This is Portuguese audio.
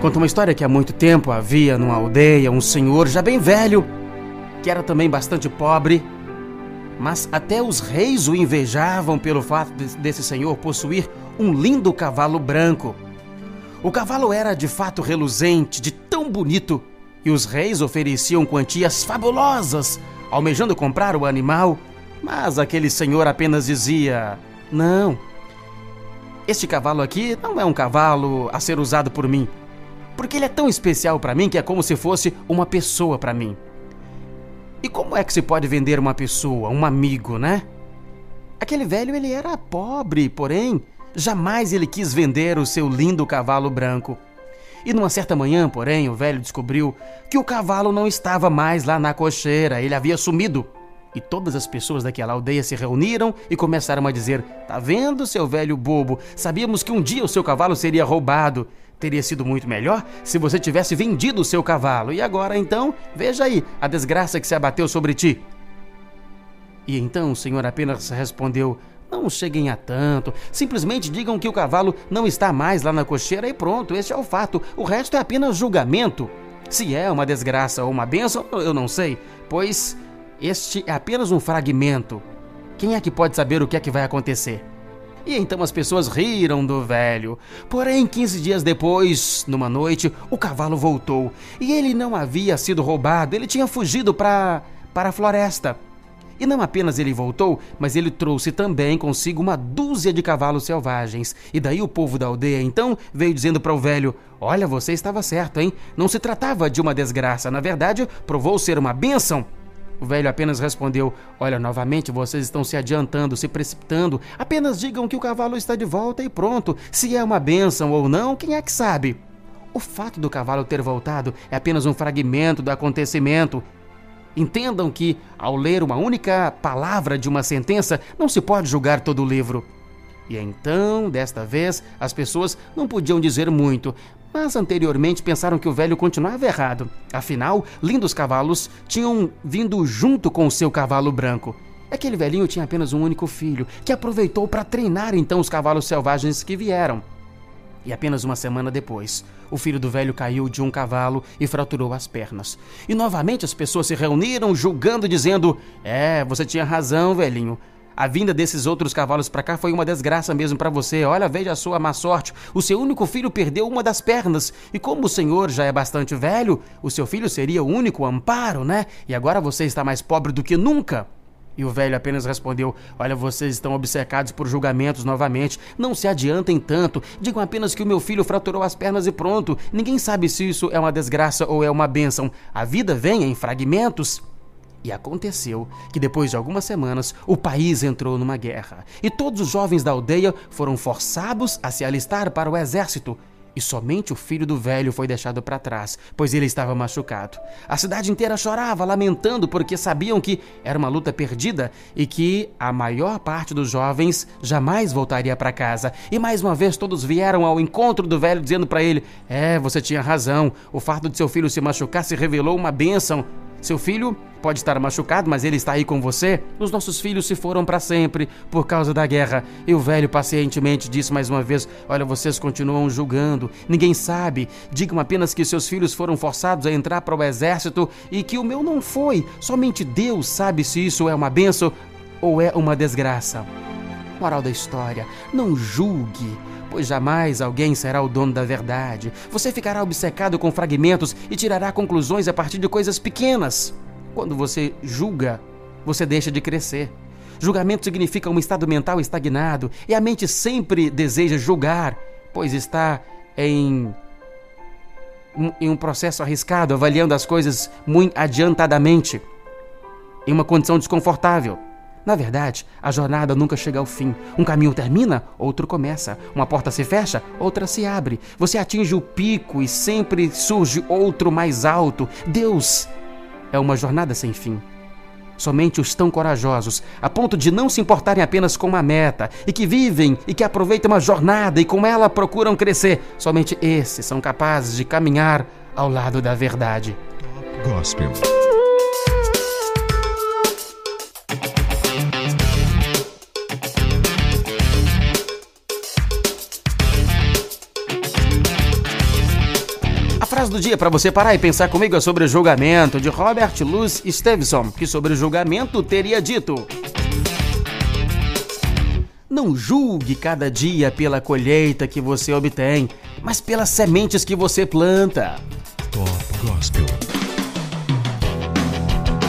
Conta uma história que há muito tempo havia numa aldeia um senhor já bem velho, que era também bastante pobre, mas até os reis o invejavam pelo fato de, desse senhor possuir um lindo cavalo branco. O cavalo era de fato reluzente, de tão bonito, e os reis ofereciam quantias fabulosas, almejando comprar o animal, mas aquele senhor apenas dizia: Não, este cavalo aqui não é um cavalo a ser usado por mim porque ele é tão especial para mim que é como se fosse uma pessoa para mim. E como é que se pode vender uma pessoa, um amigo, né? Aquele velho ele era pobre, porém, jamais ele quis vender o seu lindo cavalo branco. E numa certa manhã, porém, o velho descobriu que o cavalo não estava mais lá na cocheira, ele havia sumido. E todas as pessoas daquela aldeia se reuniram e começaram a dizer: Tá vendo, seu velho bobo? Sabíamos que um dia o seu cavalo seria roubado. Teria sido muito melhor se você tivesse vendido o seu cavalo. E agora então, veja aí a desgraça que se abateu sobre ti. E então o senhor apenas respondeu: Não cheguem a tanto. Simplesmente digam que o cavalo não está mais lá na cocheira e pronto, este é o fato. O resto é apenas julgamento. Se é uma desgraça ou uma bênção, eu não sei, pois este é apenas um fragmento. Quem é que pode saber o que é que vai acontecer? E então as pessoas riram do velho. Porém, 15 dias depois, numa noite, o cavalo voltou. E ele não havia sido roubado, ele tinha fugido para para a floresta. E não apenas ele voltou, mas ele trouxe também consigo uma dúzia de cavalos selvagens. E daí o povo da aldeia então veio dizendo para o velho: Olha, você estava certo, hein? Não se tratava de uma desgraça, na verdade, provou ser uma bênção. O velho apenas respondeu: Olha, novamente vocês estão se adiantando, se precipitando. Apenas digam que o cavalo está de volta e pronto. Se é uma bênção ou não, quem é que sabe? O fato do cavalo ter voltado é apenas um fragmento do acontecimento. Entendam que, ao ler uma única palavra de uma sentença, não se pode julgar todo o livro. E então, desta vez, as pessoas não podiam dizer muito, mas anteriormente pensaram que o velho continuava errado. Afinal, lindos cavalos tinham vindo junto com o seu cavalo branco. Aquele velhinho tinha apenas um único filho, que aproveitou para treinar então os cavalos selvagens que vieram. E apenas uma semana depois, o filho do velho caiu de um cavalo e fraturou as pernas. E novamente as pessoas se reuniram, julgando, dizendo: É, você tinha razão, velhinho. A vinda desses outros cavalos para cá foi uma desgraça mesmo para você. Olha, veja a sua má sorte. O seu único filho perdeu uma das pernas. E como o senhor já é bastante velho, o seu filho seria o único amparo, né? E agora você está mais pobre do que nunca. E o velho apenas respondeu: Olha, vocês estão obcecados por julgamentos novamente. Não se adiantem tanto. Digam apenas que o meu filho fraturou as pernas e pronto. Ninguém sabe se isso é uma desgraça ou é uma bênção. A vida vem em fragmentos. E aconteceu que depois de algumas semanas o país entrou numa guerra e todos os jovens da aldeia foram forçados a se alistar para o exército. E somente o filho do velho foi deixado para trás, pois ele estava machucado. A cidade inteira chorava, lamentando, porque sabiam que era uma luta perdida e que a maior parte dos jovens jamais voltaria para casa. E mais uma vez todos vieram ao encontro do velho, dizendo para ele: É, você tinha razão, o fato de seu filho se machucar se revelou uma bênção. Seu filho pode estar machucado, mas ele está aí com você. Os nossos filhos se foram para sempre por causa da guerra. E o velho pacientemente disse mais uma vez: Olha, vocês continuam julgando. Ninguém sabe. Digam apenas que seus filhos foram forçados a entrar para o exército e que o meu não foi. Somente Deus sabe se isso é uma benção ou é uma desgraça. Moral da história: não julgue pois jamais alguém será o dono da verdade. Você ficará obcecado com fragmentos e tirará conclusões a partir de coisas pequenas. Quando você julga, você deixa de crescer. Julgamento significa um estado mental estagnado e a mente sempre deseja julgar, pois está em em um processo arriscado, avaliando as coisas muito adiantadamente, em uma condição desconfortável. Na verdade, a jornada nunca chega ao fim. Um caminho termina, outro começa. Uma porta se fecha, outra se abre. Você atinge o pico e sempre surge outro mais alto. Deus é uma jornada sem fim. Somente os tão corajosos, a ponto de não se importarem apenas com uma meta, e que vivem e que aproveitam uma jornada e com ela procuram crescer, somente esses são capazes de caminhar ao lado da verdade. Gospel. Frase do dia para você parar e pensar comigo é sobre o julgamento de Robert Louis Stevenson, que sobre o julgamento teria dito: Não julgue cada dia pela colheita que você obtém, mas pelas sementes que você planta. Top Gospel.